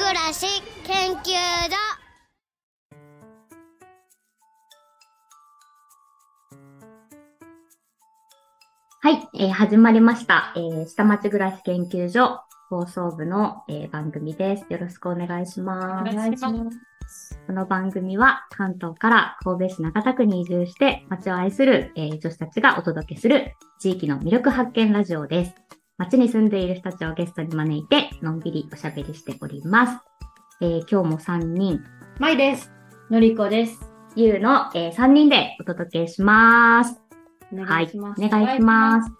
暮らし研究所はい、えー、始まりました。えー、下町暮らし研究所放送部の、えー、番組です。よろしくお願いします。お願いします。この番組は関東から神戸市中田区に移住して街を愛する、えー、女子たちがお届けする地域の魅力発見ラジオです。街に住んでいる人たちをゲストに招いて、のんびりおしゃべりしております。えー、今日も3人。まいです。のりこです。ゆうの、えー、3人でお届けします。お願いします。はい、お願いします。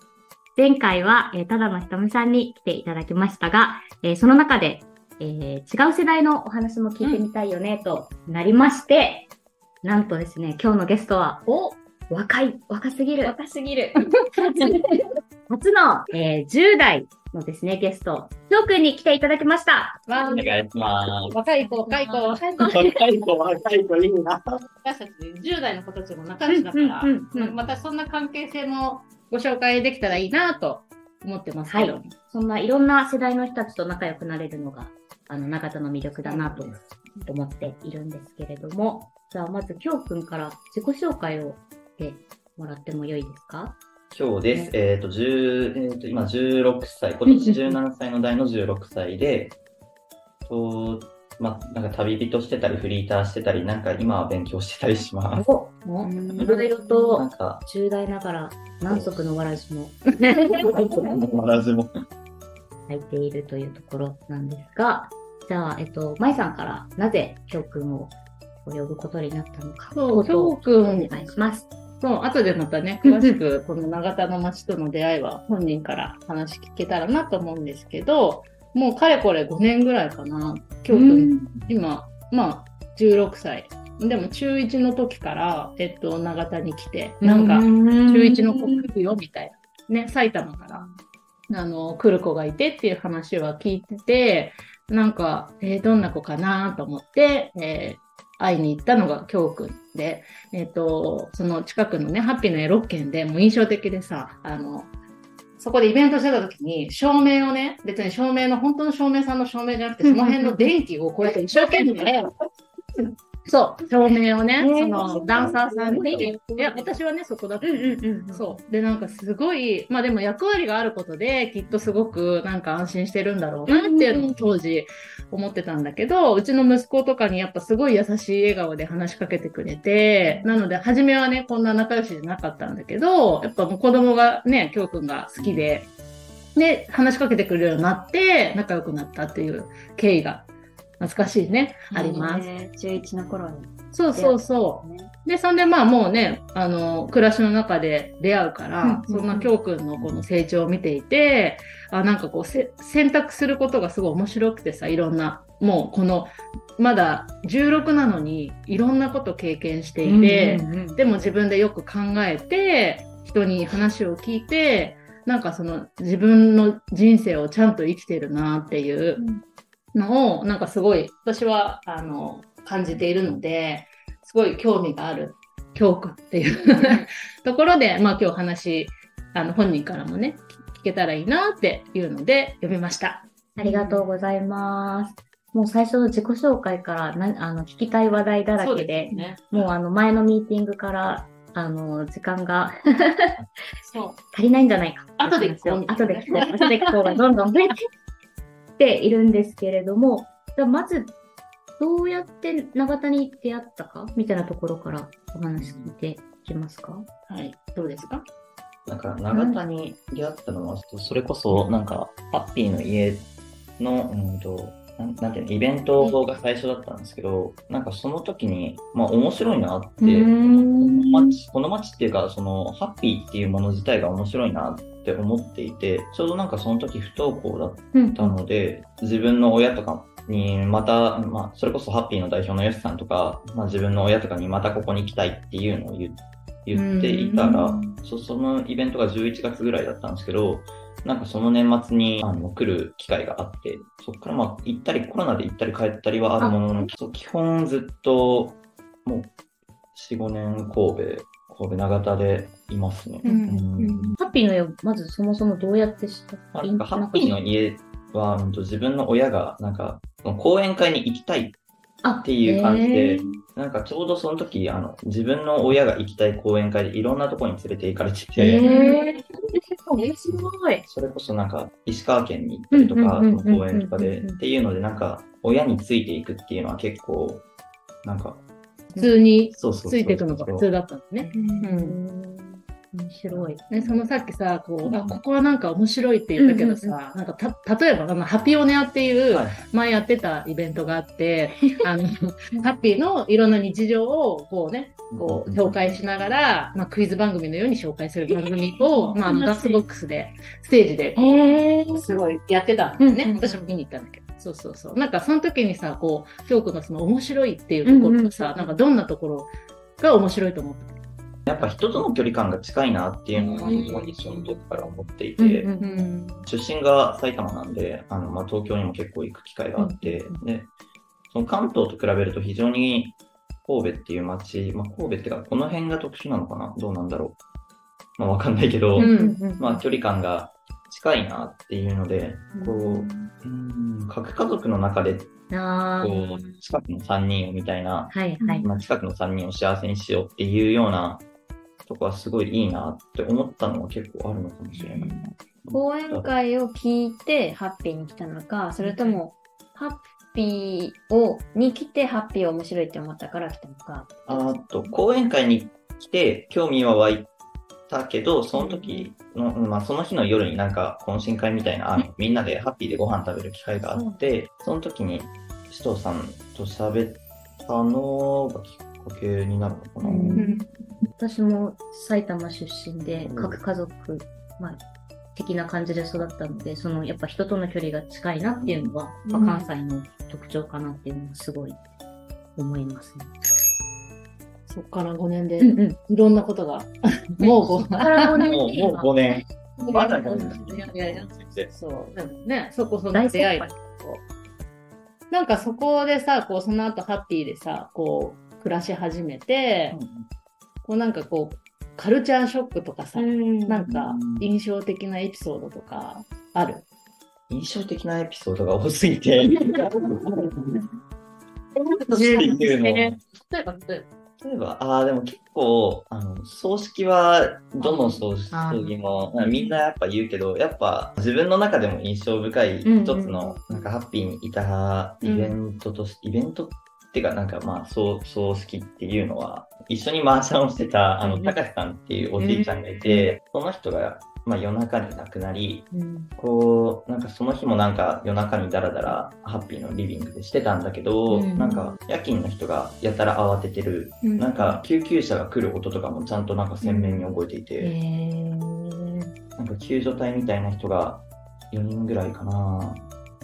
前回は、えー、ただのひとみさんに来ていただきましたが、えー、その中で、えー、違う世代のお話も聞いてみたいよね、となりまして、なんとですね、今日のゲストは、お若い、若すぎる。若すぎる。初の、えー、10代のですね、ゲスト、しょうくんに来ていただきました。お願いします。若い子、若い子、若い子。若い子、若い子、いいな。私たち10代の子たちも仲良しだから、うんうんうん、またそんな関係性もご紹介できたらいいなと思ってますけど、はい、そんないろんな世代の人たちと仲良くなれるのが、あの、長田の魅力だなと思っているんですけれども、じゃあまず、きょうくんから自己紹介をしてもらってもよいですか？今日です。ね、えっ、ー、と、10、えっ、ー、と、今16歳、今年17歳の代の16歳で、と、まあ、なんか旅人してたり、フリーターしてたり、なんか今は勉強してたりします。おいろいろと、なんか、10代ながら、何足のわらじも。わらじも。入っているというところなんですが、じゃあ、えっと、舞さんからなぜ教訓を呼ぶことになったのか。そう、教訓。お願いします。そう、後でまたね、詳しくこの長田の町との出会いは本人から話聞けたらなと思うんですけど、もうかれこれ5年ぐらいかな。京都に、今、まあ、16歳。でも中1の時から、えっと、長田に来て、なんか、中1の子来るよ、みたいな。ね、埼玉から、あの、来る子がいてっていう話は聞いてて、なんか、えー、どんな子かなと思って、えー会いに行ったのが京くんで、えっ、ー、と、その近くのね、ハッピーのエロッケンでもう印象的でさ、あの、そこでイベントしてた時に、照明をね、別に照明の、本当の照明さんの照明じゃなくて、その辺の電気をこうやって一生懸命 そう、照明をね、そのダンサーさんに、いや、私はね、そこだった、うんうんうん。そう。で、なんかすごい、まあでも役割があることで、きっとすごくなんか安心してるんだろうなっていうのを当時思ってたんだけど、うちの息子とかにやっぱすごい優しい笑顔で話しかけてくれて、なので、初めはね、こんな仲良しじゃなかったんだけど、やっぱもう子供がね、きょうくんが好きで、で、話しかけてくれるようになって、仲良くなったっていう経緯が懐かしいね、あります。中1の頃に。そうそうそう。で、そんでまあもうね、あの、暮らしの中で出会うから、そんな京くんのこの成長を見ていて、あ、なんかこう選択することがすごい面白くてさ、いろんな、もうこの、まだ16なのにいろんなこと経験していて、でも自分でよく考えて、人に話を聞いて、なんかその自分の人生をちゃんと生きてるなっていうのを、なんかすごい、私は、あの、感じているので、すごい興味がある教訓っていうところで、まあ今日話、あの、本人からもね、聞けたらいいなっていうので、呼びました。ありがとうございます。もう最初の自己紹介からなあの聞きたい話題だらけで、でね、もうあの前のミーティングからあの時間が足りないんじゃないか後で聞こう。後で聞こう。後で聞こうがどんどん増えてているんですけれども、じゃまず、どうやって永田に出会ったか？みたいなところからお話聞いていきますか？はい。どうですか？なんか、永田に出会ったのは、それこそ、なんか、ハッピーの家の、うんと、なんなんていうの、イベントが最初だったんですけど、なんかその時に、まあ面白いなって、この街、この街っていうか、その、ハッピーっていうもの自体が面白いなって思っていて、ちょうどなんかその時不登校だったので、うん、自分の親とかにまた、まあ、それこそハッピーの代表のヨシさんとか、まあ、自分の親とかにまたここに行きたいっていうのを言言っていたら、そそのイベントが11月ぐらいだったんですけど、なんかその年末にあの来る機会があって、そこからまあ行ったり、コロナで行ったり帰ったりはあるものの、基本ずっともう4、5年神戸、神戸長田でいますね。うんうんハッピーの家、まずそもそもどうやって知った？ハッピーの家は、自分の親がなんか講演会に行きたいっあていう感じで、なんかちょうどその時、あの、自分の親が行きたい講演会でいろんなところに連れて行かれてて、へー。面白い。それこそなんか石川県に行ったりとか、うんうんうんうんその講演とかで、っていうのでなんか親についていくっていうのは結構、なんか、普通にそうそうそうついていくのが普通だったん。ですね。面白い。ね、そのさっきさ、こう、あ、ここはなんか面白いって言ったけどさ、なんかた、例えば、あの、ハピオネアっていう、はい。前やってたイベントがあって、あの、ハッピーのいろんな日常を、こうね、こう、紹介しながら、まあ、クイズ番組のように紹介する番組を、まあ、あの、ダンスボックスで、ステージで、すごいやってたんですね。うんうん私も見に行ったんだけど。そうそうそう。なんか、その時にさ、こう、京子のその面白いっていうところとさ、うんうん。なんか、どんなところが面白いと思った？やっぱ人との距離感が近いなっていうのは、うんオーディションの時から思っていて、うんうんん。出身が埼玉なんで、あのまあ、東京にも結構行く機会があって、で、その関東と比べると非常に神戸っていう街、まあ、神戸っていうか、この辺が特殊なのかな？どうなんだろう？まあ、わかんないけど、うんまあ、距離感が近いなっていうので、こう、うん、核家族の中で、あこーう、近くの3人をみたいな、はいはい。まあ、近くの3人を幸せにしようっていうようなとこはすごいいいなって思ったのは結構あるのかもしれないな。講演会を聞いてハッピーに来たのか、それともハッピーをに来てハッピー面白いって思ったから来たのか。あと、講演会に来て興味は湧いたけど、その時の、まあ、その日の夜になんか懇親会みたいな、みんなでハッピーでご飯食べる機会があって、その時に首藤さんと喋ったのがきっかけになるのかな。うん私も埼玉出身でうん核家族、まあ、的な感じで育ったので、そのやっぱ人との距離が近いなっていうのは、まあ関西の特徴かなっていうのはすごい思いますね。そっから5年で、うんうん。いろんなことが、もう5年。もう、もう5年。まだ5いやいやいや年。そう、でもね、そこその大出会いなんかそこでさ、こう、その後ハッピーでさ、こう、暮らし始めて、こうなんかこう、カルチャーショックとかさ、なんか印象的なエピソードとかある？印象的なエピソードが多すぎて。例えば、例え例えば、ああ、でも結構、あの、葬式は、どの葬式も、みんなやっぱ言うけど、やっぱ自分の中でも印象深いうん一つの、なんかハッピーにいたイベントとして、イベントっていうか、なんかまあ、葬葬式っていうのは、一緒にマーシャンをしてた、あの、うん高橋さんっていうおじいちゃんがいて、その人が、まあ夜中に亡くなり、うん。こう、なんかその日もなんか夜中にダラダラハッピーのリビングでしてたんだけど、うん。なんか夜勤の人がやたら慌ててる、うん。なんか救急車が来る音とかもちゃんとなんか鮮明に覚えていて、なんか救助隊みたいな人が4人ぐらいかな、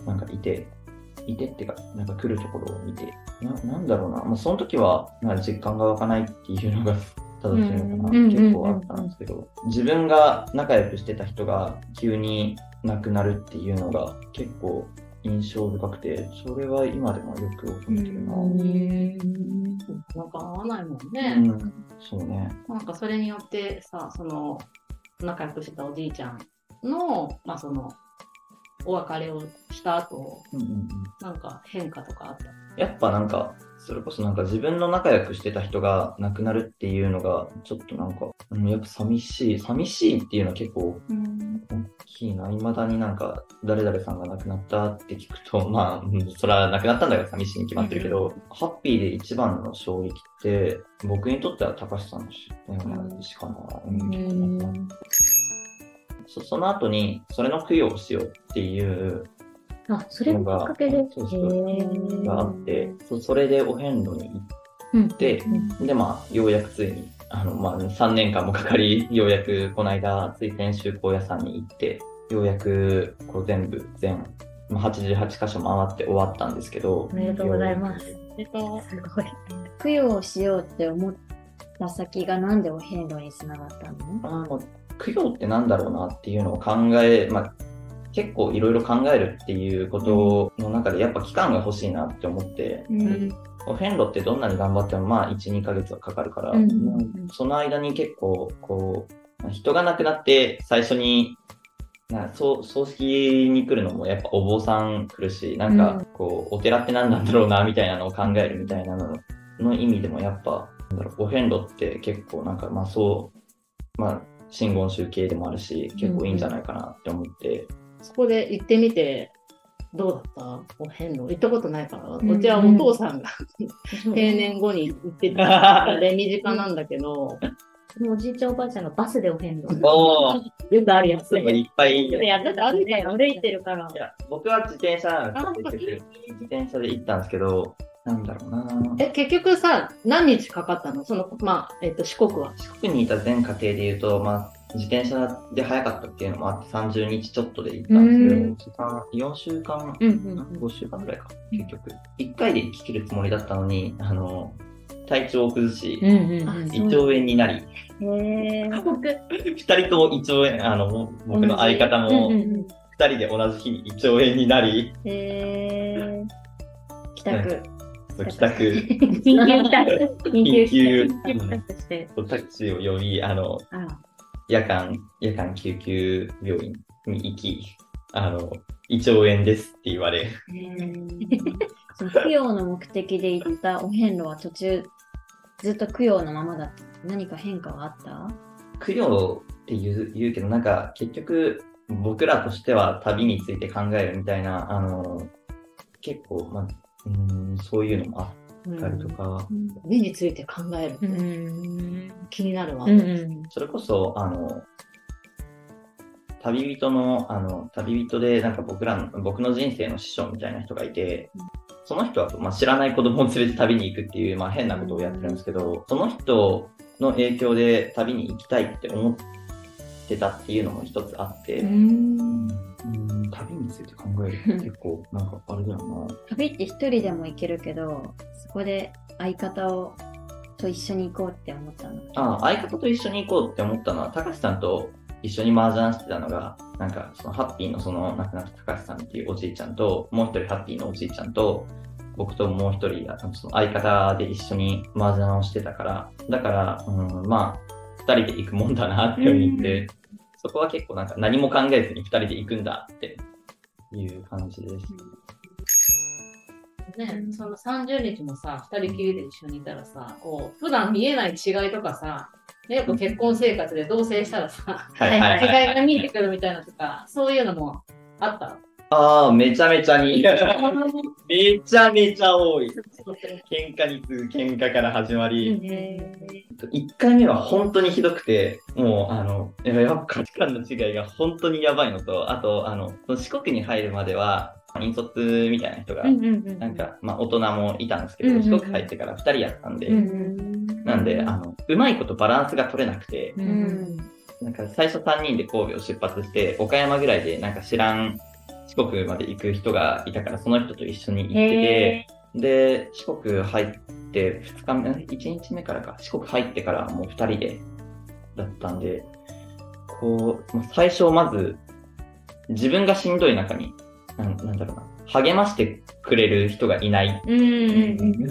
なんかいて、いてっていうか、なんか来るところを見て、ななんだろうな、まあ、その時はなんか実感が湧かないっていうのが正しいのかな、うん結構あったんですけど、自分が仲良くしてた人が急に亡くなるっていうのが結構印象深くて、それは今でもよく覚えてるな。なんか合わないもんうね。ん、そうね。なんかそれによってさ、その、仲良くしてたおじいちゃんの、まあその、お別れをした後、うんうんうんなんか変化とかあった？やっぱなんか、それこそなんか自分の仲良くしてた人が亡くなるっていうのが、ちょっとなんか、うん、やっぱ寂しい。寂しいっていうのは結構大きいな。未だになんか、誰々さんが亡くなったって聞くと、まあ、うんそれは亡くなったんだから寂しいに決まってるけど、ハッピーで一番の衝撃って、僕にとっては高橋さんの出演しかな。うんそその後に、それの供養をしようっていうあ、それがきっかけで？そうそうへーがあって、そそれでお遍路に行っうんて、で、まあ、ようやくついに、あの、まあ、3年間もかかり、ようやくこの間、つい先週高野山に行って、ようやく、こう全部、全、まあ、88箇所回って終わったんですけど。おめでとうございます。えっと、すごい。供養しようって思った先がなんでお遍路につながったの？あの、供養ってなんだろうなっていうのを考え、まあ、結構いろいろ考えるっていうことの中で、やっぱ期間が欲しいなって思って、うん。お遍路ってどんなに頑張ってもまあ1、2ヶ月はかかるから、うんまあその間に結構こう、人が亡くなって最初になそう葬式に来るのもやっぱお坊さん来るし、なんかこう、お寺って何なんだろうなみたいなのを考えるみたいなのの意味でもやっぱ、なんだろう、お遍路って結構なんかまあそう、まあ真言宗系でもあるし、結構いいんじゃないかなって思って、そこで行ってみて、どうだった？お遍路。行ったことないから。んうちはお父さんが定年後に行ってた で身近なんだけど、おじいちゃんおばあちゃんがバスでお遍路。おー、よくあるやつ。いっぱい。やってた、歩いて歩いてるからい。や、僕は自転車なんですけど自転車で行ったんですけど、なんだろうな。え、結局さ、何日かかったの？その、まあ、えっと、四国は。四国にいた全家庭で言うと、まあ、自転車で早かったっていうのもあって30日ちょっとで行ったんですけど、4週間、うんうん5週間ぐらいか、結局。1回で聞けるつもりだったのに、あの、体調を崩し、うんうんうん。胃腸炎になり、へー。2人とも胃腸炎、あの、僕の相方もうんうんうん2人で同じ日に胃腸炎になり、帰宅。帰宅、緊急帰宅。緊緊急帰宅して。タクシーを呼び、あの。夜間、夜間救急病院に行き、あの、胃腸炎ですって言われ、その供養の目的で行ったお遍路は途中、ずっと供養のままだった。何か変化はあった？供養って言う言うけど、なんか結局、僕らとしては旅について考えるみたいな、あの、結構、まあ、うん、そういうのもあったりとか、目について考える。ん。気になるわ。うんうん。それこそ、あの、旅人の、あの、旅人で、なんか僕らの、僕の人生の師匠みたいな人がいて、その人は、まあ、知らない子供を連れて旅に行くっていう、まあ、変なことをやってるんですけど、その人の影響で旅に行きたいって思ってたっていうのも一つあって、うん旅について考えるって結構、なんかあれだよな。旅って一人でも行けるけど、そこで相方をと一緒に行こうって思ったの？あ相方と一緒に行こうって思ったのは、高橋さんと一緒に麻雀してたのが、なんか、そのハッピーのその亡くなった高橋さんっていうおじいちゃんと、もう一人ハッピーのおじいちゃんと、僕ともう一人が、その相方で一緒に麻雀をしてたから、だから、うん、まあ、二人で行くもんだなって思って、そこは結構なんか何も考えずに二人で行くんだっていう感じです。ね、その30日もさ、二人きりで一緒にいたらさ、こう、普段見えない違いとかさ、ね、よく結婚生活で同棲したらさ、違はい。いが見えてくるみたいなとか、そういうのもあった。ああ、めちゃめちゃに。めちゃめちゃ多い。喧嘩に次ぐ喧嘩から始まり、1回目は本当にひどくて、もう、あの、ややっぱ価値観の違いが本当にやばいのと、あと、あの、その四国に入るまでは、引率みたいな人が、なんか、まあ、大人もいたんですけど、四国入ってから2人やったんで、うんなんで、あの、うまいことバランスが取れなくて、うん。なんか最初3人で神戸を出発して、岡山ぐらいでなんか知らん四国まで行く人がいたから、その人と一緒に行ってて、で、四国入って2日目、1日目からか、四国入ってからもう2人でだったんで、こう、最初まず、自分がしんどい中に、なんなんだろうな、励ましてくれる人がいないうん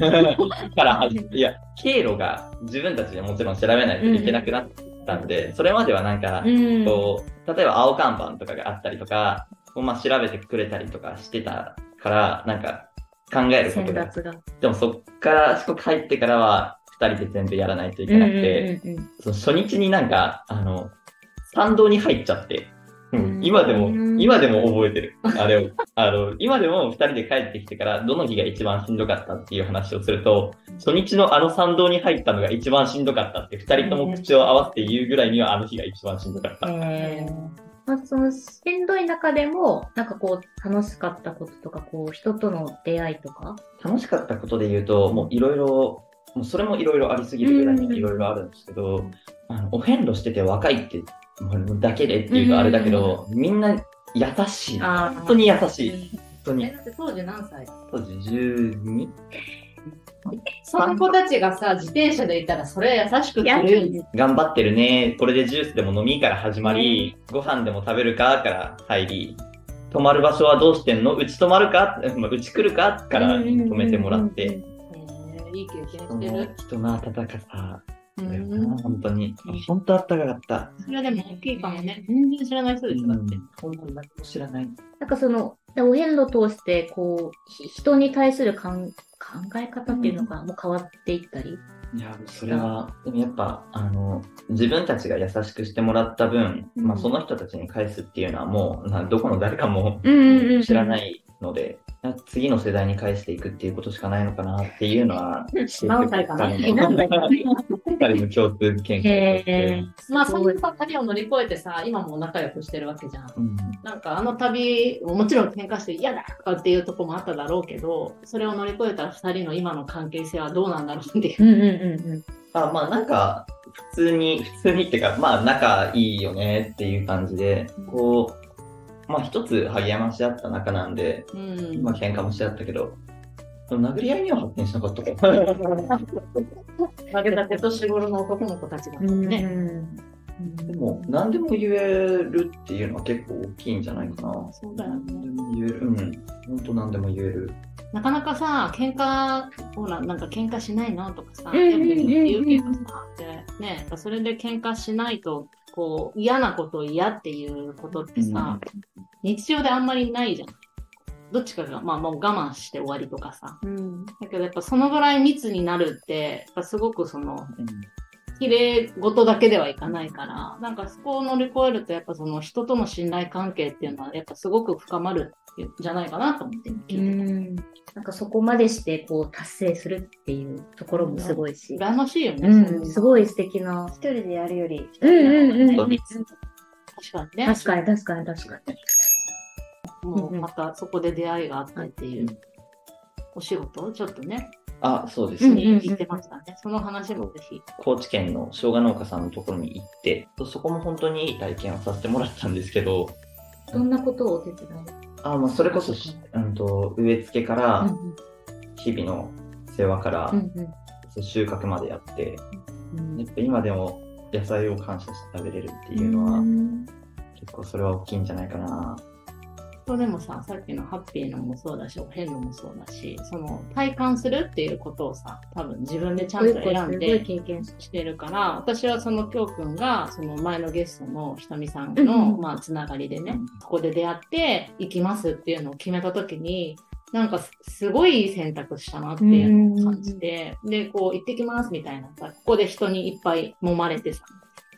からいや、経路が自分たちでもちろん調べないといけなくなったんで、それまではなんか、うん。こう、例えば青看板とかがあったりとか、こうまあ調べてくれたりとかしてたから、なんか考えることが。が。でもそっから、四国入ってからは、二人で全部やらないといけなくて、その初日になんか、あの、参道に入っちゃって、うん今でも、今でも覚えてる。あれを。あの、今でも二人で帰ってきてから、どの日が一番しんどかったっていう話をすると、初日のあの参道に入ったのが一番しんどかったって、二人とも口を合わせて言うぐらいにはあの日が一番しんどかった。まあ、そのしんどい中でも、なんかこう、楽しかったこととか、こう、人との出会いとか？楽しかったことで言うと、もういろいろ、もうそれもいろいろありすぎるぐらいにいろいろあるんですけど、あの、お遍路してて若いって、もうだけでっていうとあれだけど、みんな優しい。あ本当に優しい。本当え、に。だって当時何歳？当時 12? その子たちがさ、自転車でいたらそれ優しくする。頑張ってるね。これでジュースでも飲みから始まり、ご飯でも食べるかから入り、泊まる場所はどうしてんの？うち泊まるか？まあうち来るか？から止めてもらって、えーいい経験してる。人の温かさ、うん本当に。本当あったかかった。それはでも大きいかもね。全然知らない人でしょ、だって。本当に何も知らない。なんかその、お遍路通して、こう、ひ人に対するかん考え方っていうのがもう変わっていったり。いや、それは、でもやっぱ、あの、自分たちが優しくしてもらった分、うんまあその人たちに返すっていうのはもう、などこの誰かも知らないので、次の世代に返していくっていうことしかないのかなっていうのは、何歳かな彼の 彼の共通見解としへて。まあ、そのさ、旅を乗り越えてさ、今も仲良くしてるわけじゃん。うんなんかあの旅、もちろん喧嘩して嫌だとかっていうとこもあっただろうけど、それを乗り越えた二人の今の関係性はどうなんだろうっていう。うんうんうんうん。あまあなんか、普通に、普通にっていうか、まあ仲いいよねっていう感じで、こう、まあ一つ励まし合った仲なんで、うん。まあ喧嘩もし合ったけど、殴り合いには発展しなかったかな。だけだけ年頃の男の子たちがうんね。でも、何でも言えるっていうのは結構大きいんじゃないかな。そうだよね何でも言える。うん。本当何でも言える。なかなかさ、喧嘩、ほら、なんか喧嘩しないの？とかさ、うんうんよくうんうん言うけどさ、でね、それで喧嘩しないと、こう、嫌なことを嫌っていうことってさ、日常であんまりないじゃん。どっちかが、まあもう我慢して終わりとかさ。うん。だけどやっぱそのぐらい密になるって、やっぱすごくその、綺麗事だけではいかないから、なんかそこを乗り越えると、やっぱその人との信頼関係っていうのは、やっぱすごく深まるんじゃないかなと思って聞いてた。うんなんかそこまでしてこう達成するっていうところもすごいし、羨ましいよね。うん、すごい。い素敵な。一人でやるより、うんうんうんうん確かにね。確かに確かに確かに。もうまたそこで出会いがあってっていうお仕事？をちょっとね、あ、そうですね。うんうん聞いてましたね。その話もぜひ。高知県の生姜農家さんのところに行って、そこも本当にいい体験をさせてもらったんですけど、どんなことをお手伝いあまあそれこそし、うん、と植え付けから、うん日々の世話から、うん収穫までやって、うん。やっぱ今でも野菜を感謝して食べれるっていうのは、うん。結構それは大きいんじゃないかな。そうでもさ、さっきのハッピーのもそうだし、お遍路もそうだし、その体感するっていうことをさ、多分自分でちゃんと選んで経験ししてるから、私はそのきょうくんが、その前のゲストのひとみさんうんの、うん。まあ、つながりでね、ここで出会って行きますっていうのを決めたときに、なんかすすごい選択したなっていうのを感じて、で、こう行ってきますみたいなさ、ここで人にいっぱい揉まれてさ、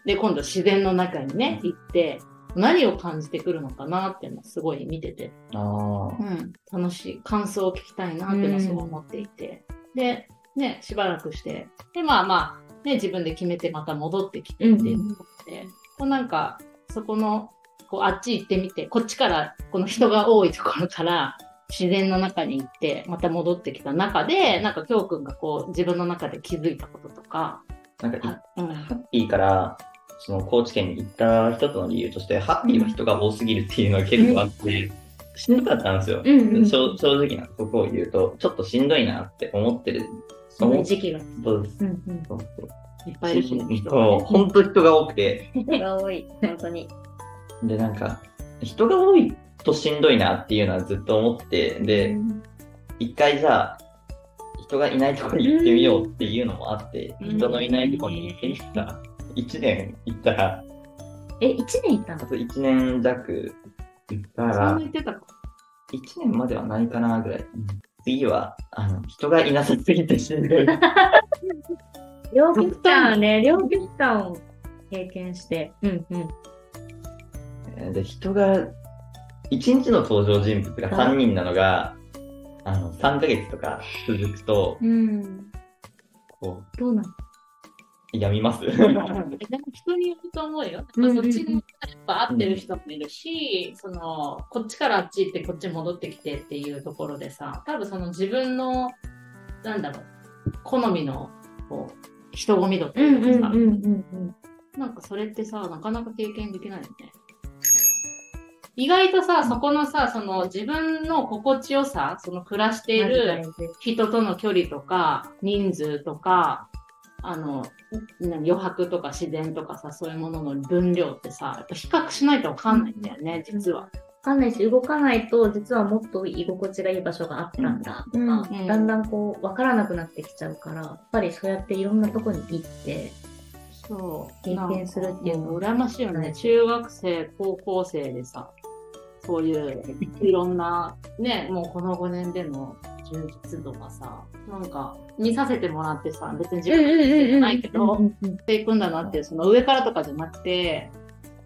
で、今度自然の中にね、行って、何を感じてくるのかなっていうのをすごい見てて。うん、楽しい、感想を聞きたいなっていうのをすごい思っていて、で、ね、しばらくして、で、まあまあ、ね、自分で決めてまた戻ってきてっていうことで、こうなんか、そこの、こう、あっち行ってみて、こっちから、この人が多いところから、自然の中に行って、また戻ってきた中で、なんか、きょうくんがこう、自分の中で気づいたこととか、なんかい、あうん、ハッピーから、その高知県に行った一つの理由として、ハッピーは人が多すぎるっていうのが結構あって、しんどかったんですよ。うんうん正正直なとこを言うと、ちょっとしんどいなって思ってる。その時期が。そうです。うんうんそうそういっぱいいるしね、そう、ね。本当人が多くて。人が多い、本当に。で、なんか、人が多いとしんどいなっていうのはずっと思って、で、一回じゃあ、人がいないところに行ってみようっていうのもあって、うん人のいないところに行ってみたら、1年行ったら、え、一年行ったの？あと1年弱行ったそんなら、言ってたか。1年まではないかなぐらい。次は、あの、人がいなさすぎてしんどい。両極端ね、両極端を経験して。うんうん。で、人が、1日の登場人物が3人なのが、あの、3ヶ月とか続くと、うん。こどうなの？う、病みます？でも人によると思うよ。やっぱそっちにやっぱ合ってる人もいるし、そのこっちからあっち行ってこっち戻ってきてっていうところでさ、多分その自分のなんだろう好みのこう人混み度っていうかさ、んなんかそれってさなかなか経験できないよね。意外とさ、そこのさ、その自分の心地よさ、その暮らしている人との距離とか、人数とか、あの、な余白とか自然とかさ、そういうものの分量ってさ、やっぱ比較しないとわかんないんだよね、実は。わかんないし、動かないと、実はもっと居心地がいい場所があったんだとか、うんだんだんこう、わからなくなってきちゃうから、やっぱりそうやっていろんなとこに行って、そう。経験するっていうの羨ましいよね。中学生、高校生でさ、そういういろんな、ね、もうこの5年での充実度がさ、なんか見させてもらってさ、別に自分じゃないけど、していくんだなっていう、その上からとかじゃなくて、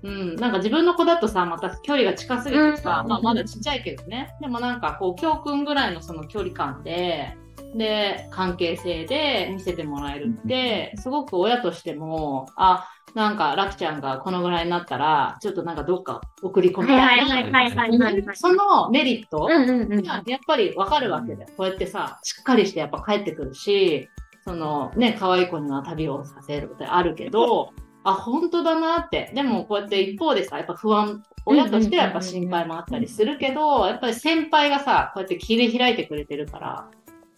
うん、なんか自分の子だとさ、また距離が近すぎてさ、うん。まあまだちっちゃいけどね、でもなんかこう、教訓ぐらいのその距離感で、で、関係性で見せてもらえるって、すごく親としても、あ、なんか、ラキちゃんがこのぐらいになったら、ちょっとなんかどっか送り込みたいな。はいはいはいはい。そのメリットうんうんうん。がやっぱりわかるわけだよ。こうやってさ、しっかりしてやっぱ帰ってくるし、そのね、可愛い子には旅をさせるってあるけど、あ、本当だなって。でもこうやって一方でさ、やっぱ不安、親としてはやっぱ心配もあったりするけど、やっぱり先輩がさ、こうやって切り開いてくれてるから、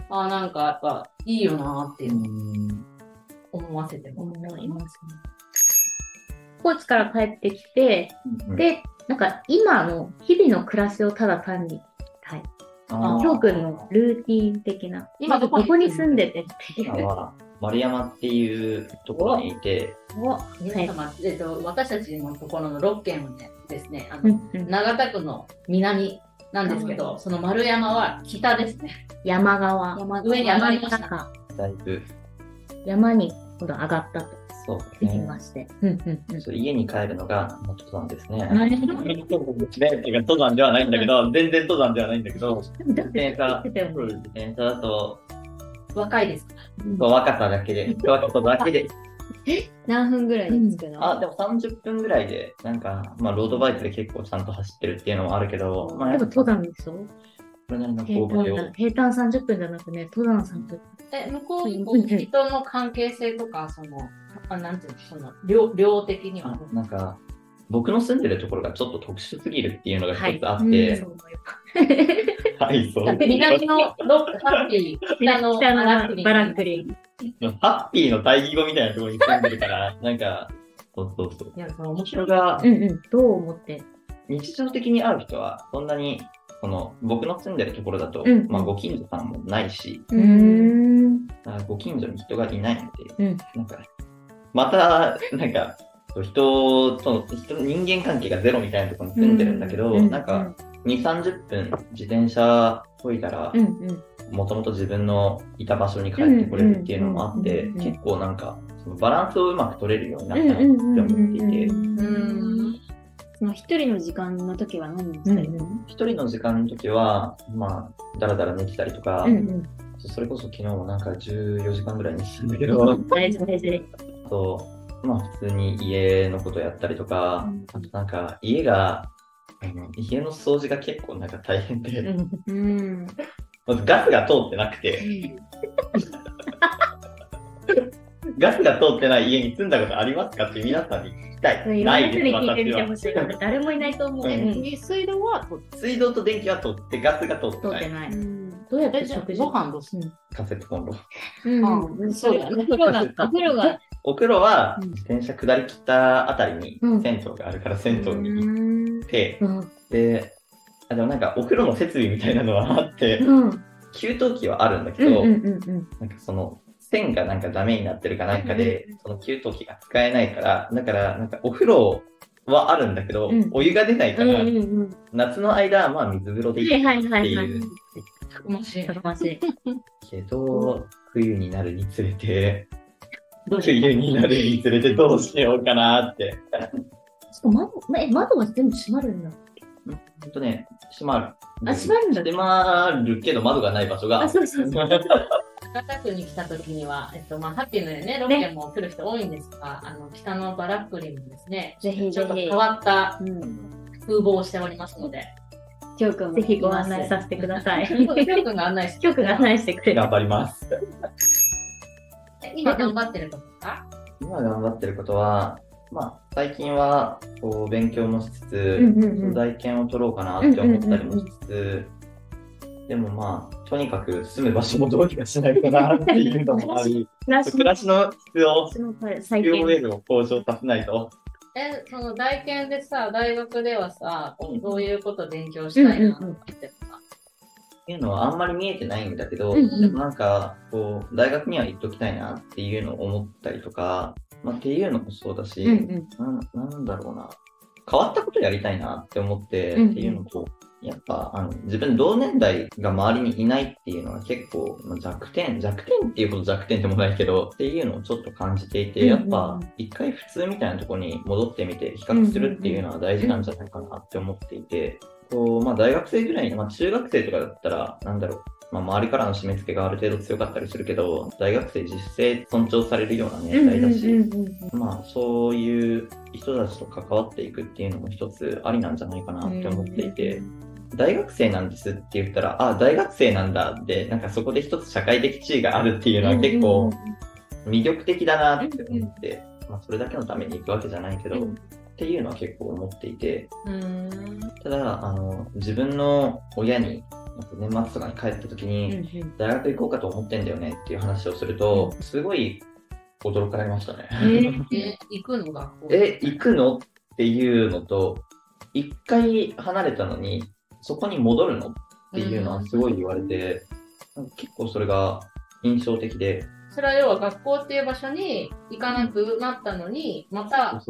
あ、なんかやっぱいいよなっていううん思わせても思いますね。スポーツから帰ってきて、うん、で、なんか今の日々の暮らしをただ単に、はい。きょうくんのルーティーン的な。今どこにどこに住んでてっていう。今は丸山っていうところにいて、お皆様、えっと、私たちのところの6軒はねですね、あのうんうん長田区の南なんですけど、その丸山は北ですね。山側。上に上がりましただいぶ、山に今度上がったとそう聞きね。まして。うんうんうん。そう家に帰るのがまあ登山ですね。なるほど。ね登山ではないんだけど、全然登山ではないんだけど、自だって転車、自転車だと、若いです。そう若さだけで、若さだけで、何分ぐらいで着くの、あ、でも30分ぐらいで、なんか、まあ、ロードバイクで結構ちゃんと走ってるっていうのもあるけど、まあ、でも登山でしょ？それなりの平坦、平坦30分じゃなくね、登山30分。え、向こううんこう人の関係性とか、その、あなんていうの、その、量、量的にはあ。なんか、僕の住んでるところがちょっと特殊すぎるっていうのが一つあっうんて、はい、そう。南のロックハッピー、北の北のバラックリンバラックリン。ハッピーの対義語みたいなところに住んでるから、なんか、そうそうそう。いや、その面白がうんうん。どう思って？日常的に会う人は、そんなに、この僕の住んでるところだと、うんまあ、ご近所さんもないし、うーん。あご近所に人がいないので、うんなんか、また、なんか、人と、人人間関係がゼロみたいなところに住んでるんだけど、うんなんか、2、30分自転車こいだらう、んうん。もともと自分のいた場所に帰ってこれるっていうのもあってうんうんうん、結構なんか、そのバランスをうまく取れるようになうんったなってうん思っていて、うん。その一人の時間の時は何をうしたり、んうん。一人の時間の時は、まあ、だらだら寝てたりとか、うんうん。それこそ昨日もなんか14時間ぐらい寝てたんだけど、大事大事。あと、まあ普通に家のことやったりとか、あとなんか家が、あの家の掃除が結構なんか大変で、うん。まずガスが通ってなくて、ガスが通ってない家に住んだことありますかって皆さんに聞きたい。いろなんいなです、人に聞いてみて私は。ほしい誰もいないと思う。うんうん水道は取っ水道と電気は通って、ガスが通ってない。通ってない。うんどうやってて、食事ご飯どうするカセットコンロ。うんあそうだねお風呂が、お風呂が、お風呂はうん自転車下り切ったあたりにうん銭湯があるから銭湯に行うんって、うん。で、あでもなんかお風呂の設備みたいなのはあって、うん。給湯器はあるんだけど、うんうんうんうん。なんかその線がなんかダメになってるかなんかで、その給湯器が使えないから、だからなんかお風呂はあるんだけど、うんお湯が出ないから、うんうんうん。夏の間はまあ水風呂でいいはいってはいうたくましいた。くましい。けど、冬になるにつれて、冬になるにつれてどうしようかなって。ちょっと窓、え、窓は全部閉まるんだ。ほんとね、閉まる。あ閉まるんだ閉まるけど窓がない場所が。あ、そうそうそう。長田区に来た時には、えっと、まあ、ハッピーのようにね、ロケも来る人多いんですが、あの、北のバラックリンもですね、ぜひぜひちょっと変。わったうん。風貌をしておりますので、きょうくんもぜひご案内させてください。きょうくんが案内して局が案内してくれる。頑張ります。え今頑張ってることか？今頑張ってることは、まあ、最近はこう勉強もしつつ、うんうんうん大研を取ろうかなって思ったりもしつつ、でもまあ、とにかく住む場所もどうにかしないとなっていうのもあり、暮らしの質を、の最近。QOL を向上させないと。え、その大研でさ、大学ではさ、どういうこと勉強したいな。っていうのはあんまり見えてないんだけど、うんうん。でもなんか、こう、大学には行っときたいなっていうのを思ったりとか、まあ、っていうのもそうだし、うんなんなんだろうな。変わったことやりたいなって思って、うんっていうのと、やっぱ、あの、自分同年代が周りにいないっていうのは結構まあ弱点、弱点っていうほど弱点でもないけど、っていうのをちょっと感じていて、うんうんやっぱ、一回普通みたいなところに戻ってみて、比較するっていうのは大事なんじゃないかなって思っていて、こう、まあ大学生ぐらいの、まあ中学生とかだったら、なんだろう、まあ、周りからの締め付けがある程度強かったりするけど、大学生実勢尊重されるような年代だし、まあ、そういう人たちと関わっていくっていうのも一つありなんじゃないかなって思っていて、大学生なんですって言ったら、あ、大学生なんだって、なんかそこで一つ社会的地位があるっていうのは結構魅力的だなって思って、まあ、それだけのために行くわけじゃないけど、うんっていうのは結構思っていて、うん。ただ、あの、自分の親に、年末とかに帰った時に、大学行こうかと思ってんだよねっていう話をすると、すごい驚かれましたね。え、行くの学校え、行くのっていうのと、一回離れたのに、そこに戻るのっていうのはすごい言われて、結構それが印象的で、それは要は学校っていう場所に行かなくなったのに、また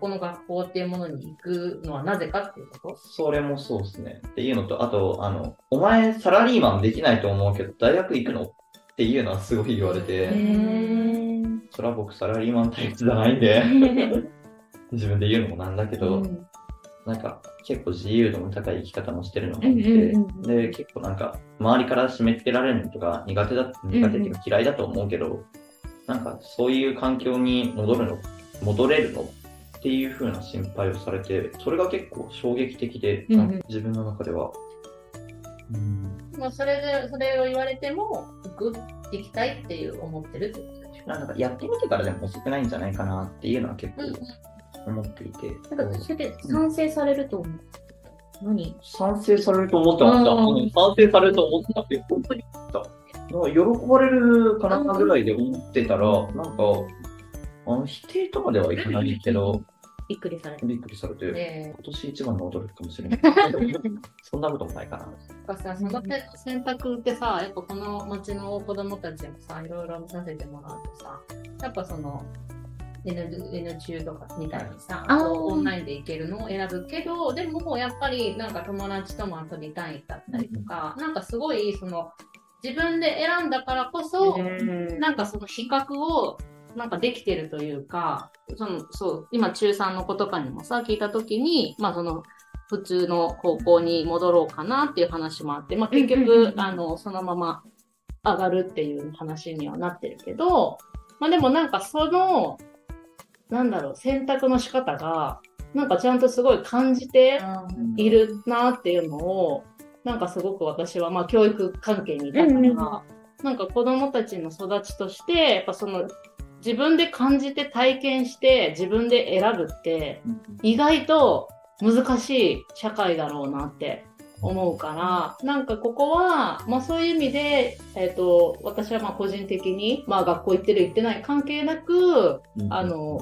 この学校っていうものに行くのはなぜかっていうこと？それもそうですね。っていうのと、あと、あの、お前サラリーマンできないと思うけど、大学行くの？っていうのはすごい言われて、それは僕サラリーマン体質じゃないんで、自分で言うのもなんだけど、なんか結構自由度の高い生き方もしてるのもあって、うんうんうんで、結構なんか周りから締め付けられるのとか苦手だ、苦手っていうか嫌いだと思うけど、なんかそういう環境に戻るの、戻れるの？っていう風な心配をされて、それが結構衝撃的で、うんうん。自分の中では、うん、まあ、それで、それを言われても、行く、行きたいっていう思ってるってことでしょ？なんかやってみてからでも遅くないんじゃないかなっていうのは結うん構思っていて、なんか、それで賛成されると思う。何？賛成されると思ってました。うん。うん賛成されると思ってたって、本当に思った。喜ばれるかなぐらいで思ってたら、なんか、あの否定とかではいかないけど、びっくりされる。びっくりされて、ね今年一番の驚きかもしれない。そんなこともないかな。なんかさ、その選択ってさ、やっぱこの町の子供たちもさ、いろいろ見させてもらうとさ、やっぱその、N, N 中とかみたいにさ、あーこうオンラインで行けるのを選ぶけど、でもやっぱりなんか友達とも遊びたいだったりとか、なんかすごいその、自分で選んだからこそ、なんかその比較をなんかできてるというか、そのそう今中3の子とかにもさ、聞いたときに、まあその普通の高校に戻ろうかなっていう話もあって、まあ結局、んあの、そのまま上がるっていう話にはなってるけど、まあでもなんかその、なんだろう、選択の仕方が、なんかちゃんとすごい感じているなっていうのを、なんかすごく私は、まあ教育関係にいたから、なんか子供たちの育ちとして、やっぱその自分で感じて体験して自分で選ぶって意外と難しい社会だろうなって思うから、なんかここは、まあそういう意味で、えっ、と、私はまあ個人的に、まあ学校行ってる行ってない関係なく、あの、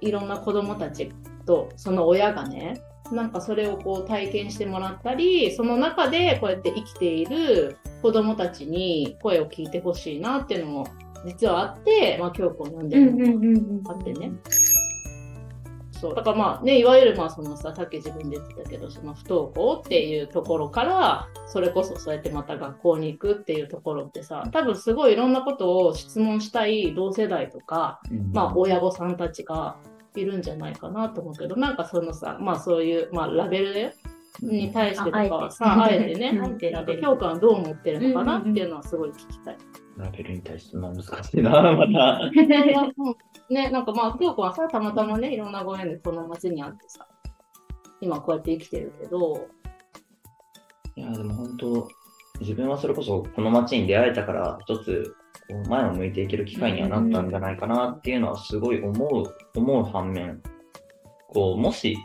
いろんな子供たちとその親がね、なんかそれをこう体験してもらったり、その中でこうやって生きている子供たちに声を聞いてほしいなっていうのも実はあって、まあ教子を読んでるのがあってね。そう。だからまあね、いわゆるまあそのさ、さっき自分で言ってたけど、その不登校っていうところから、それこそそうやってまた学校に行くっていうところってさ、多分すごいいろんなことを質問したい同世代とか、まあ、親御さんたちがいるんじゃないかなと思うけど、なんかそのさ、まあそういう、まあラベルでに対してとかはさ、あえてね、評価はどう思ってるのかなっていうのはすごい聞きたい。ラベルに対して、まあ難しいな、また。ね、なんかまあ、京子はさ、たまたまね、いろんなご縁でこの街にあってさ、今こうやって生きてるけど、いや、でも本当、自分はそれこそこの街に出会えたから、一つ、こう前を向いていける機会にはなったんじゃないかなっていうのはすごい思う、思う反面、こう、もし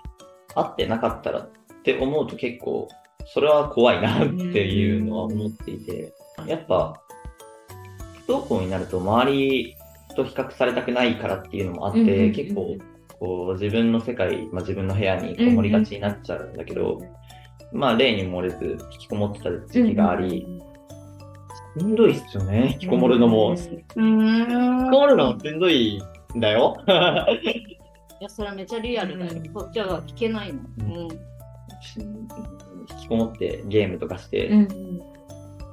会ってなかったらって思うと結構、それは怖いなっていうのは思っていて、やっぱ、不登校になると周りと比較されたくないからっていうのもあって、結構、こう、自分の世界、まあ、自分の部屋にこもりがちになっちゃうんだけど、まあ、例に漏れず、引きこもってた時期があり、しんどいっすよね、引きこもるのも。引きうーんこもるのしんどいだよ。いや、それはめちゃリアルだよ。うんこっちは聞けないの。ううんん。引きこもってゲームとかして、うん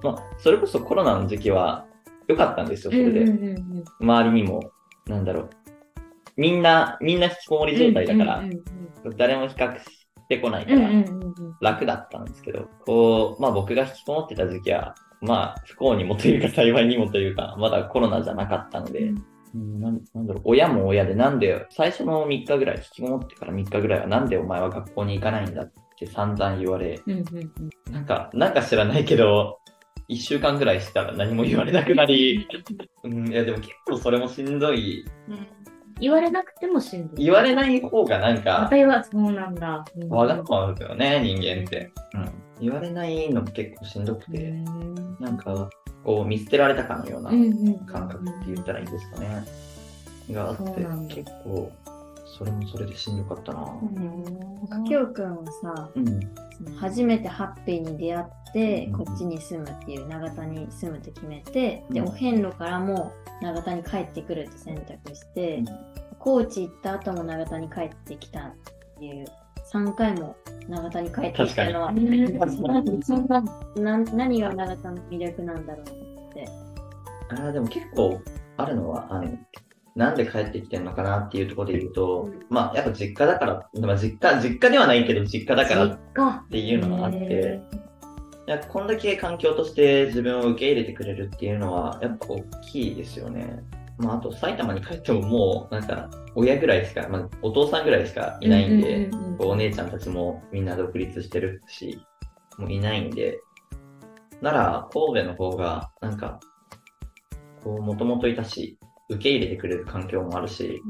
まあ、それこそコロナの時期は良かったんですよ、それで。うんうんうん周りにも、なんだろう。みんな、みんな引きこもり状態だから、うんうん誰も比較してこないから、うんうんうんうん。楽だったんですけど、こう、まあ僕が引きこもってた時期は、まあ不幸にもというか幸いにもというか、まだコロナじゃなかったので、うん。なんなんだろう、親も親でなんで、最初の3日ぐらい、引きこもってから3日ぐらいはなんでお前は学校に行かないんだって散々言われ、うんうんうんなんか、なんか知らないけど、1週間ぐらいしたら何も言われなくなり、うん、いやでも結構それもしんどい。言われなくてもしんどい。言われない方がなんまかた、言わそうなんだ。うんわがままですよね、人間って。うん。言われないのも結構しんどくうて、んなんか、こう見捨てられたかのようなうんうん感覚って言ったらいいんですかね。があって結構、それもそれでしんどかったな。きょうくんはさ、うん。初めてハッピーに出会って、うん。こっちに住むっていう長田に住むって決めて、でうん。お遍路からも長田に帰ってくるって選択して、うん。高知行った後も長田に帰ってきたっていう3回も長田に帰ってきたのは 何が長田の魅力なんだろうって。あーでも結構あるのは、あの、なんで帰ってきてんのかなっていうところで言うと、まあやっぱ実家だから、まあ実家、実家ではないけど実家だからっか。ていうのがあって、へいやこんだけ環境として自分を受け入れてくれるっていうのはやっぱ大きいですよね。まああと埼玉に帰ってももうなんか親ぐらいしか、まあお父さんぐらいしかいないんで、お姉ちゃんたちもみんな独立してるし、もういないんで、なら神戸の方がなんか、こうもともといたし、受け入れてくれる環境もあるし、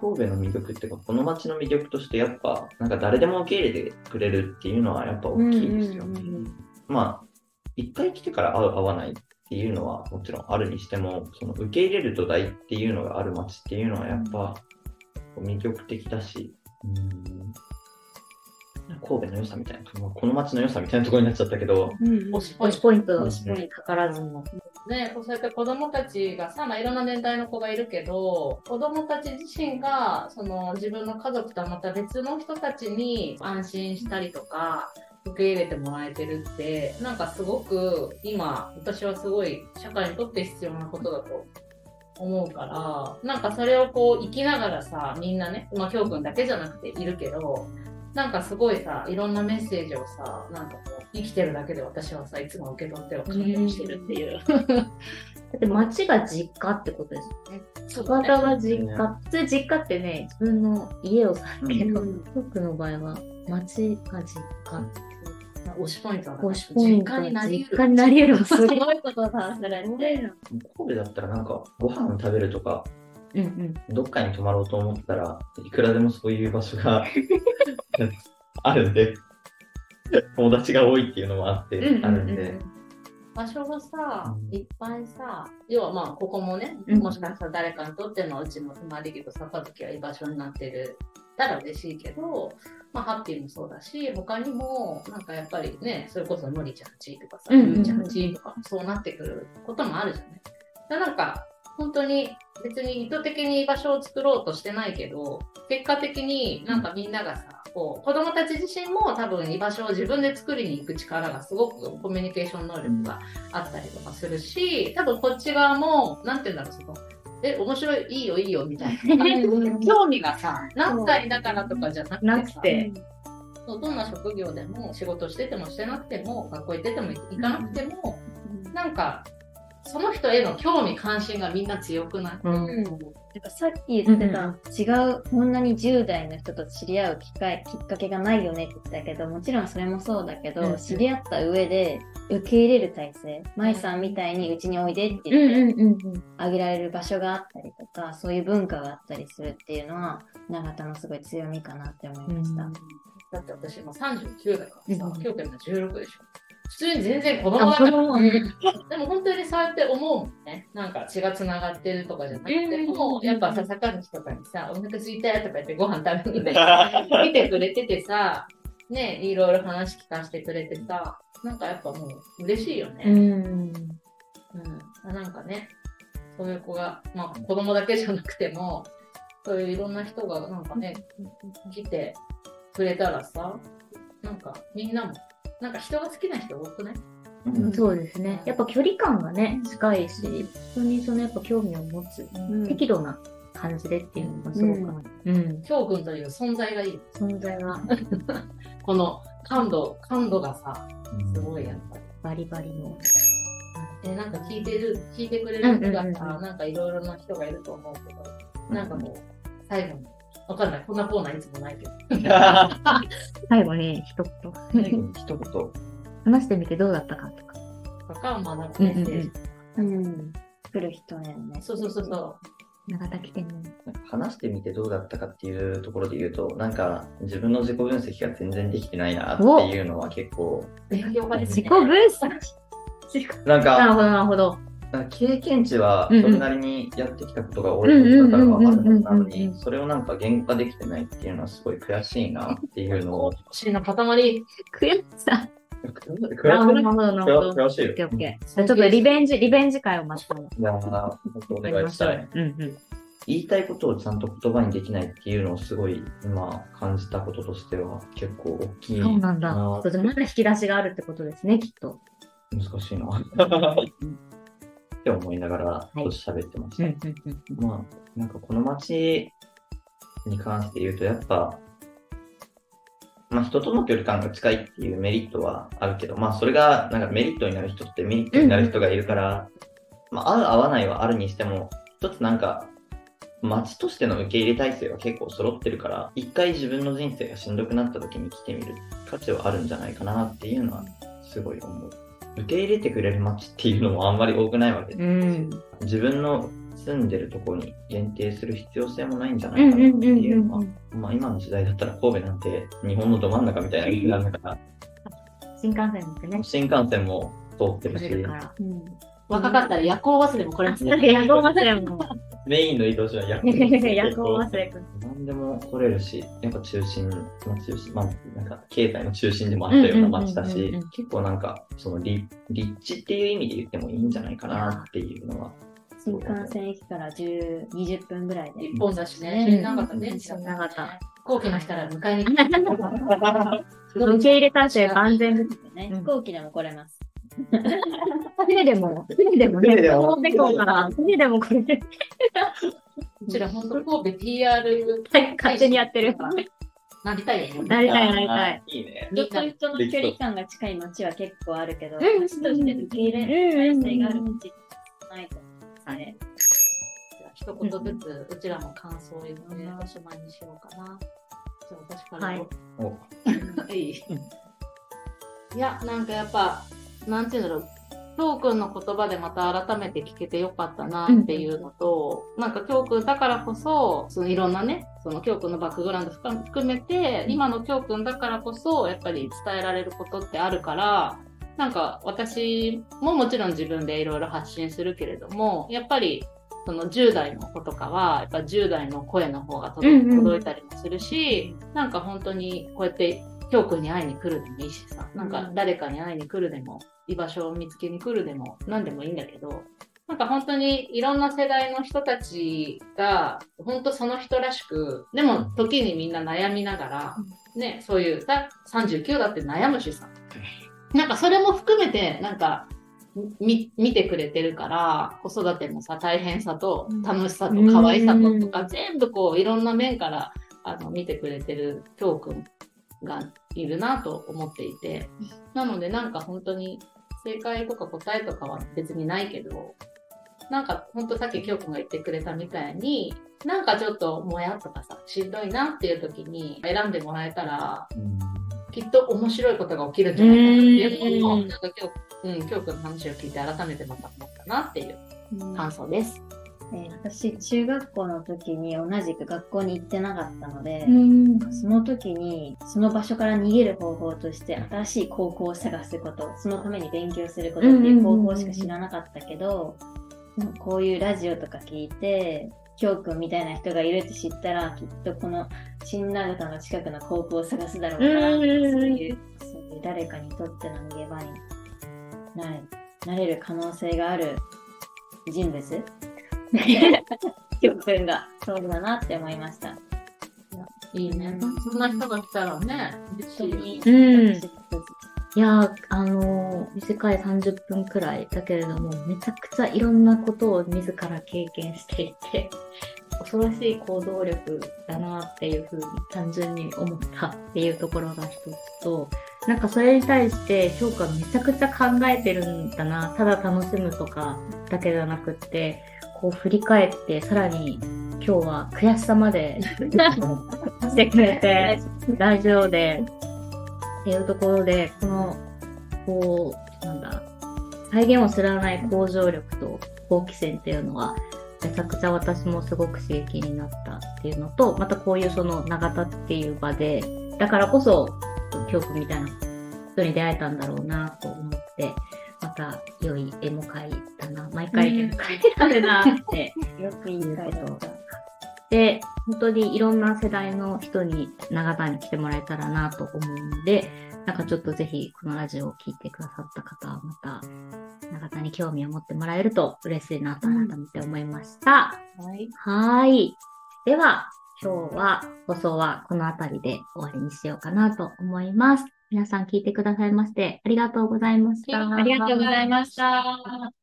神戸の魅力っていうか、この街の魅力としてやっぱ、なんか誰でも受け入れてくれるっていうのはやっぱ大きいですよね。まあ、一回来てから会う会わないっていうのはもちろんあるにしても、その受け入れる土台っていうのがある街っていうのはやっぱ魅力的だし、うん。神戸の良さみたいな、まあこの街の良さみたいなところになっちゃったけど、うん推しポイント推しポイント。かからずも。ね、そうやって子供たちがさ、まあ、いろんな年代の子がいるけど、子供たち自身が、その自分の家族とはまた別の人たちに安心したりとか、受け入れてもらえてるって、なんかすごく今、私はすごい社会にとって必要なことだと思うから、なんかそれをこう生きながらさ、みんなね、まあ、きょうくんだけじゃなくているけど、なんかすごいさ、いろんなメッセージをさ、なんかこう、生きてるだけで私はさ、いつも受け取っては感動してるっていう。だって町が実家ってことですよね。そう博多が実家。普通実家ってね、自分の家をさけど、うん僕の場合は町が実家。推しポイントは推しポイント実家になり実家になり得る。すごいことだ、それって。神戸だったらなんかご飯食べるとか、うんうん。どっかに泊まろうと思ったらいくらでもそういう場所が あるんで、友達が多いっていうのもあって、うんうんうん。あるんで、場所がさう、ん。いっぱいさ、要はまあ、ここもね、うん。もしかしたら誰かにとってのうちの隣木と坂月は居場所になってる。たら嬉しいけど、まあ、ハッピーもそうだし、他にも、なんかやっぱりね、それこそのりちゃんちとかさ、うんうんうん。ゆうちゃんちとかもそうなってくることもあるじゃない。だなんか、本当に別に意図的に居場所を作ろうとしてないけど、結果的になんかみんながさ、こう子供たち自身も多分居場所を自分で作りに行く力がすごくコミュニケーション能力があったりとかするし、多分こっち側も、なんて言うんだろう、その、え、面白い、いいよ、いいよ、みたいな。興味がさ、何歳だからとかじゃなくてさ、なくてそうどんな職業でも仕事しててもしてなくても学校行ってても行かなくても、なんかその人への興味関心がみんな強くない、うんうん、なんかさっき言ってた、違うこんなに10代の人と知り合う機会きっかけがないよねって言ってたけどもちろんそれもそうだけど、うん。知り合った上で受け入れる体制舞さんみたいにうちにおいでってうん言ってうんうんうん。あげられる場所があったりとかそういう文化があったりするっていうのは永田のすごい強みかなって思いました。だって私今39だからさ、うん今日今16でしょ普通に全然子供あ、だから子供は。でも本当にそうやって思うもんね。なんか血がつながってるとかじゃなくても、うんやっぱさ、坂口とかにさ、お腹空いたよとか言ってご飯食べに行って、見てくれててさ、ね、いろいろ話聞かせてくれてさ、なんかやっぱもう嬉しいよね。うん。うん、なんかね、そういう子が、まあ子供だけじゃなくても、そういういろんな人がなんかね、来てくれたらさ、なんかみんなも、なんか人が好きな人多くない？うん。そうですね。やっぱ距離感がね、近いし、人にそのやっぱ興味を持つ、適度な感じでっていうのがすごく、うん、翔くんという存在がいい。存在が この感度、感度がさ、すごいやっぱり。バリバリの。で、なんか聞いてる、聞いてくれる人がさ、なんかいろいろな人がいると思うけど、なんかもう、最後に、わかんない。こんなコーナーいつもないけど。最後に一言。一言。話してみてどうだったかとか。とか、まあなんかメッセージ。うん。来る人ね。そうそうそうそう。永田来ても。話してみてどうだったかっていうところで言うと、なんか自分の自己分析が全然できてないなっていうのは結構。自己分析。なんか、なるほど、なるほど。経験値はそれなりにやってきたことが多いことだからわかるのに、それをなんか言語化できてないっていうのはすごい悔しいなっていうのを。しいの塊。悔しさ。悔なるほど、なるほど、なるほど。悔しいちょっとリベンジ、リベンジ会をまた。いやー、本当お願いしたい。うんうん。言いたいことをちゃんと言葉にできないっていうのをすごい今感じたこととしては結構大きいそうなんだ。まだ引き出しがあるってことですね、きっと。難しいな。って思いながらい少し喋ってました。うんうんうん。まあ、なんかこの街に関して言うと、やっぱ、まあ人との距離感が近いっていうメリットはあるけど、まあそれがなんかメリットになる人ってメリットになる人がいるから、まあ合う合わないはあるにしても、一つなんか、街としての受け入れ体制は結構揃ってるから、一回自分の人生がしんどくなった時に来てみる価値はあるんじゃないかなっていうのはすごい思う。受け入れてくれる街っていうのもあんまり多くないわけでうん。自分の住んでるところに限定する必要性もないんじゃないかなっていうのは、まあ今の時代だったら神戸なんて日本のど真ん中みたいな国なんだから、新幹線乗ってね。新幹線も通ってるし。うん。若かったら夜行バスでも来れますね。夜行バスでも。メインの移動手段夜夜行バスで来る。何でも来れるし、やっぱ中心、まあ中心、まあなんか経済の中心でもあったような街だし結構なんかその立立地っていう意味で言ってもいいんじゃないかなっていうのは。新幹線駅から10、20分ぐらいで。一本だしね。うん新長田ね。新長田飛行機の人ら迎えに来て。受け入れ体制万全です。ね、うん飛行機でも来れます。船でも、船でもね、船でも神戸港から船でもこれで、うちら本当神戸 PR 勝手にやってる。なりたいよね。なりたいなりたい。いいね。人と人の距離感が近い街は結構あるけど、うん街として受け入れる体制がある街ないと思うんですね。一言ずつ、うちらも感想を言っておしまいにしようかな。じゃあ私から。はいお いい。いや、なんかやっぱ、なんていうんだろう。きょうくんの言葉でまた改めて聞けてよかったなっていうのと、なんかきょうくんだからこそ、そのいろんなね、そのきょうくんのバックグラウンド含めて、今のきょうくんだからこそ、やっぱり伝えられることってあるから、なんか私ももちろん自分でいろいろ発信するけれども、やっぱりその10代の子とかは、やっぱ10代の声の方が届,、いたりもするし、なんか本当にこうやって、きょうくんに会いに来るでもいいしさ、なんか誰かに会いに来るでも、居場所を見つけに来るでも、何でもいいんだけど、なんか本当にいろんな世代の人たちが、本当その人らしく、でも時にみんな悩みながら、ね、そういう、だ39だって悩むしさ。なんかそれも含めて、なんか、み見てくれてるから、子育てもさ、大変さと楽しさと可愛さととか、全部こう、いろんな面からあの見てくれてる教訓がいるなと思っていて、なのでなんか本当に正解とか答えとかは別にないけど、なんか本当さっき教訓が言ってくれたみたいに、なんかちょっともやとかさ、しんどいなっていう時に選んでもらえたら、きっと面白いことが起きるんじゃないかなっていうのを、うんなんか今日、うん、教訓の話を聞いて改めてまた思ったなっていう感想です。えー私、中学校の時に同じく学校に行ってなかったので、ん。その時に、その場所から逃げる方法として、新しい高校を探すこと、そのために勉強することっていう方法しか知らなかったけど、こういうラジオとか聞いて、きょうくんみたいな人がいるって知ったら、きっとこの新長田の近くの高校を探すだろうな、うんそういう、そういう誰かにとっての逃げ場になれる可能性がある人物きょうくんがそうだなって思いました。いいね。そんな人が来たらね、嬉しい。うんいやー、あのー短い30分くらいだけれども、めちゃくちゃいろんなことを自ら経験していて、恐ろしい行動力だなっていうふうに単純に思ったっていうところが一つと、なんかそれに対して評価めちゃくちゃ考えてるんだな、ただ楽しむとかだけではなくって、こう振り返って、さらに今日は悔しさまでしてくれて、ラジオで、っていうところで、この、こう、なんだ、再現を知らない向上力と好奇心っていうのは、めちゃくちゃ私もすごく刺激になったっていうのと、またこういうその永田っていう場で、だからこそ、教訓みたいな人に出会えたんだろうなと思って、また良いエモ会だな、毎回エモ会だなってよくいい回だった。で、本当にいろんな世代の人に長田に来てもらえたらなと思うので、なんかちょっとぜひこのラジオを聞いてくださった方はまた長田に興味を持ってもらえると嬉しいなと改めて思いました。はい。はーい。では、今日は放送はこの辺りで終わりにしようかなと思います。皆さん聞いてくださいましてありがとうございました。ありがとうございました。